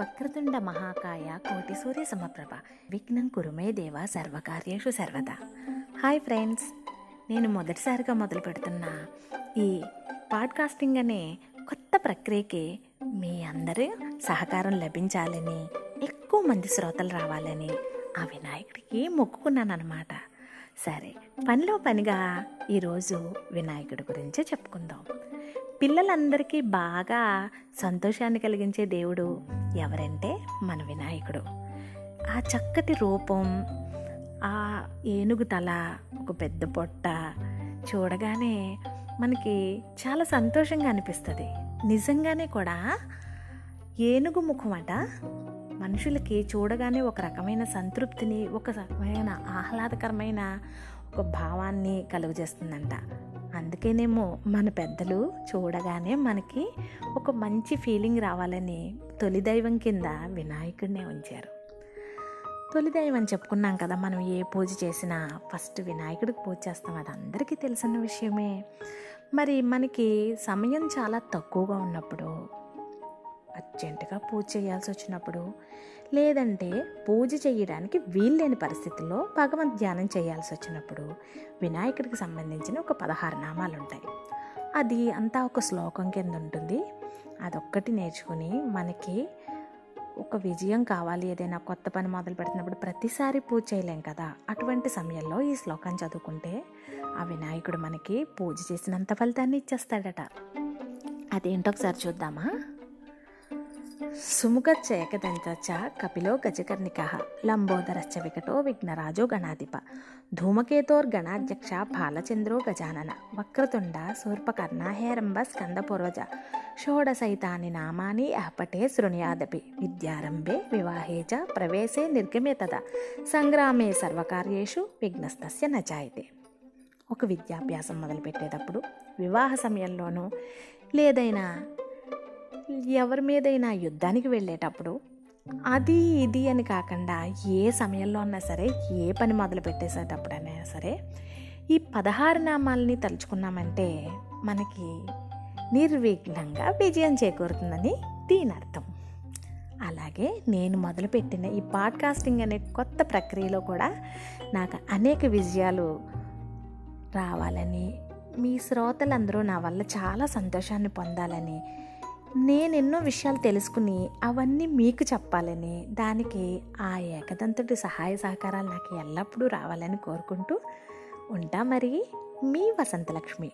వక్రతుండ మహాకాయ కోటి సూర్య సమప్రభ. విఘ్నం కురుమే దేవ సర్వకార్యేషు సర్వదా. హాయ్ ఫ్రెండ్స్ నేను మొదటిసారిగా మొదలు పెడుతున్న ఈ పాడ్కాస్టింగ్ అనే కొత్త ప్రక్రియకి మీ అందరూ సహకారం లభించాలని ఎక్కువ మంది శ్రోతలు రావాలని ఆ వినాయకుడికి మొక్కుకున్నాను సరే పనిలో పనిగా ఈరోజు వినాయకుడి గురించి చెప్పుకుందాం. పిల్లలందరికీ బాగా సంతోషాన్ని కలిగించే దేవుడు ఎవరంటే మన వినాయకుడు. ఆ చక్కటి రూపం ఆ ఏనుగు తల ఒక పెద్ద పొట్ట చూడగానే మనకి చాలా సంతోషంగా అనిపిస్తుంది. నిజంగానే కూడా ఏనుగు ముఖమట మనుషులకి చూడగానే ఒక రకమైన సంతృప్తిని ఒక రకమైన ఆహ్లాదకరమైన ఒక భావాన్ని కలుగజేస్తుందంట. అందుకేనేమో మన పెద్దలు చూడగానే మనకి ఒక మంచి ఫీలింగ్ రావాలని తొలి దైవం కింద వినాయకుడినే ఉంచారు. తొలి దైవం అని చెప్పుకున్నాం కదా మనం ఏ పూజ చేసినా ఫస్ట్ వినాయకుడికి పూజ చేస్తాం. అది అందరికీ తెలిసిన విషయమే. మరి మనకి సమయం చాలా తక్కువగా ఉన్నప్పుడు అర్జెంటుగా పూజ చేయాల్సి వచ్చినప్పుడు లేదంటే పూజ చేయడానికి వీల్లేని పరిస్థితుల్లో భగవంత్ ధ్యానం చేయాల్సి వచ్చినప్పుడు వినాయకుడికి సంబంధించిన ఒక పదహారు నామాలు ఉంటాయి అది అంతా ఒక శ్లోకం కింద ఉంటుంది. అదొక్కటి నేర్చుకుని మనకి ఒక విజయం కావాలి. ఏదైనా కొత్త పని మొదలు పెడుతున్నప్పుడు ప్రతిసారి పూజ చేయలేం కదా. అటువంటి సమయంలో ఈ శ్లోకం చదువుకుంటే ఆ వినాయకుడు మనకి పూజ చేసినంత ఫలితాన్ని ఇచ్చేస్తాడట. అదేంటో ఒకసారి చూద్దామా? సుముఖచ్చ కపిలో గజకర్ణిక లంబోదరశ్చ వికటో విఘ్నరాజో గణాధిప ధూమకేతోర్గణాధ్యక్ష బాలచంద్రో గజానన వక్రతుండ శూర్పకర్ణ హేరంబ స్కందపూర్వజ షోడసైతాని నామాని అహపటే శృణుయాదపి విద్యారంభే వివాహే చ ప్రవేశే నిర్గమే తద సంగ్రామే సర్వకార్యేషు విఘ్నస్తస్య నచాయితే ఒక విద్యాభ్యాసం మొదలుపెట్టేటప్పుడు వివాహ సమయంలోనూ లేదైనా ఎవరి మీదైనా యుద్ధానికి వెళ్ళేటప్పుడు అది ఇది అని కాకుండా ఏ సమయంలో అన్నా సరే ఏ పని మొదలు పెట్టేసేటప్పుడైనా సరే ఈ పదహారు నామాలని తలుచుకున్నామంటే మనకి నిర్విఘ్నంగా విజయం చేకూరుతుందని దీని అర్థం. అలాగే నేను మొదలుపెట్టిన ఈ పాడ్కాస్టింగ్ అనే కొత్త ప్రక్రియలో కూడా నాకు అనేక విజయాలు రావాలని మీ శ్రోతలందరూ నా వల్ల చాలా సంతోషాన్ని పొందాలని నేను ఎన్నో విషయాలు తెలుసుకుని అవన్నీ మీకు చెప్పాలని దానికి ఆ ఏకదంతుడి సహాయ సహకారాలు నాకు ఎల్లప్పుడూ రావాలని కోరుకుంటూ ఉంటా మరి మీ వసంతలక్ష్మి.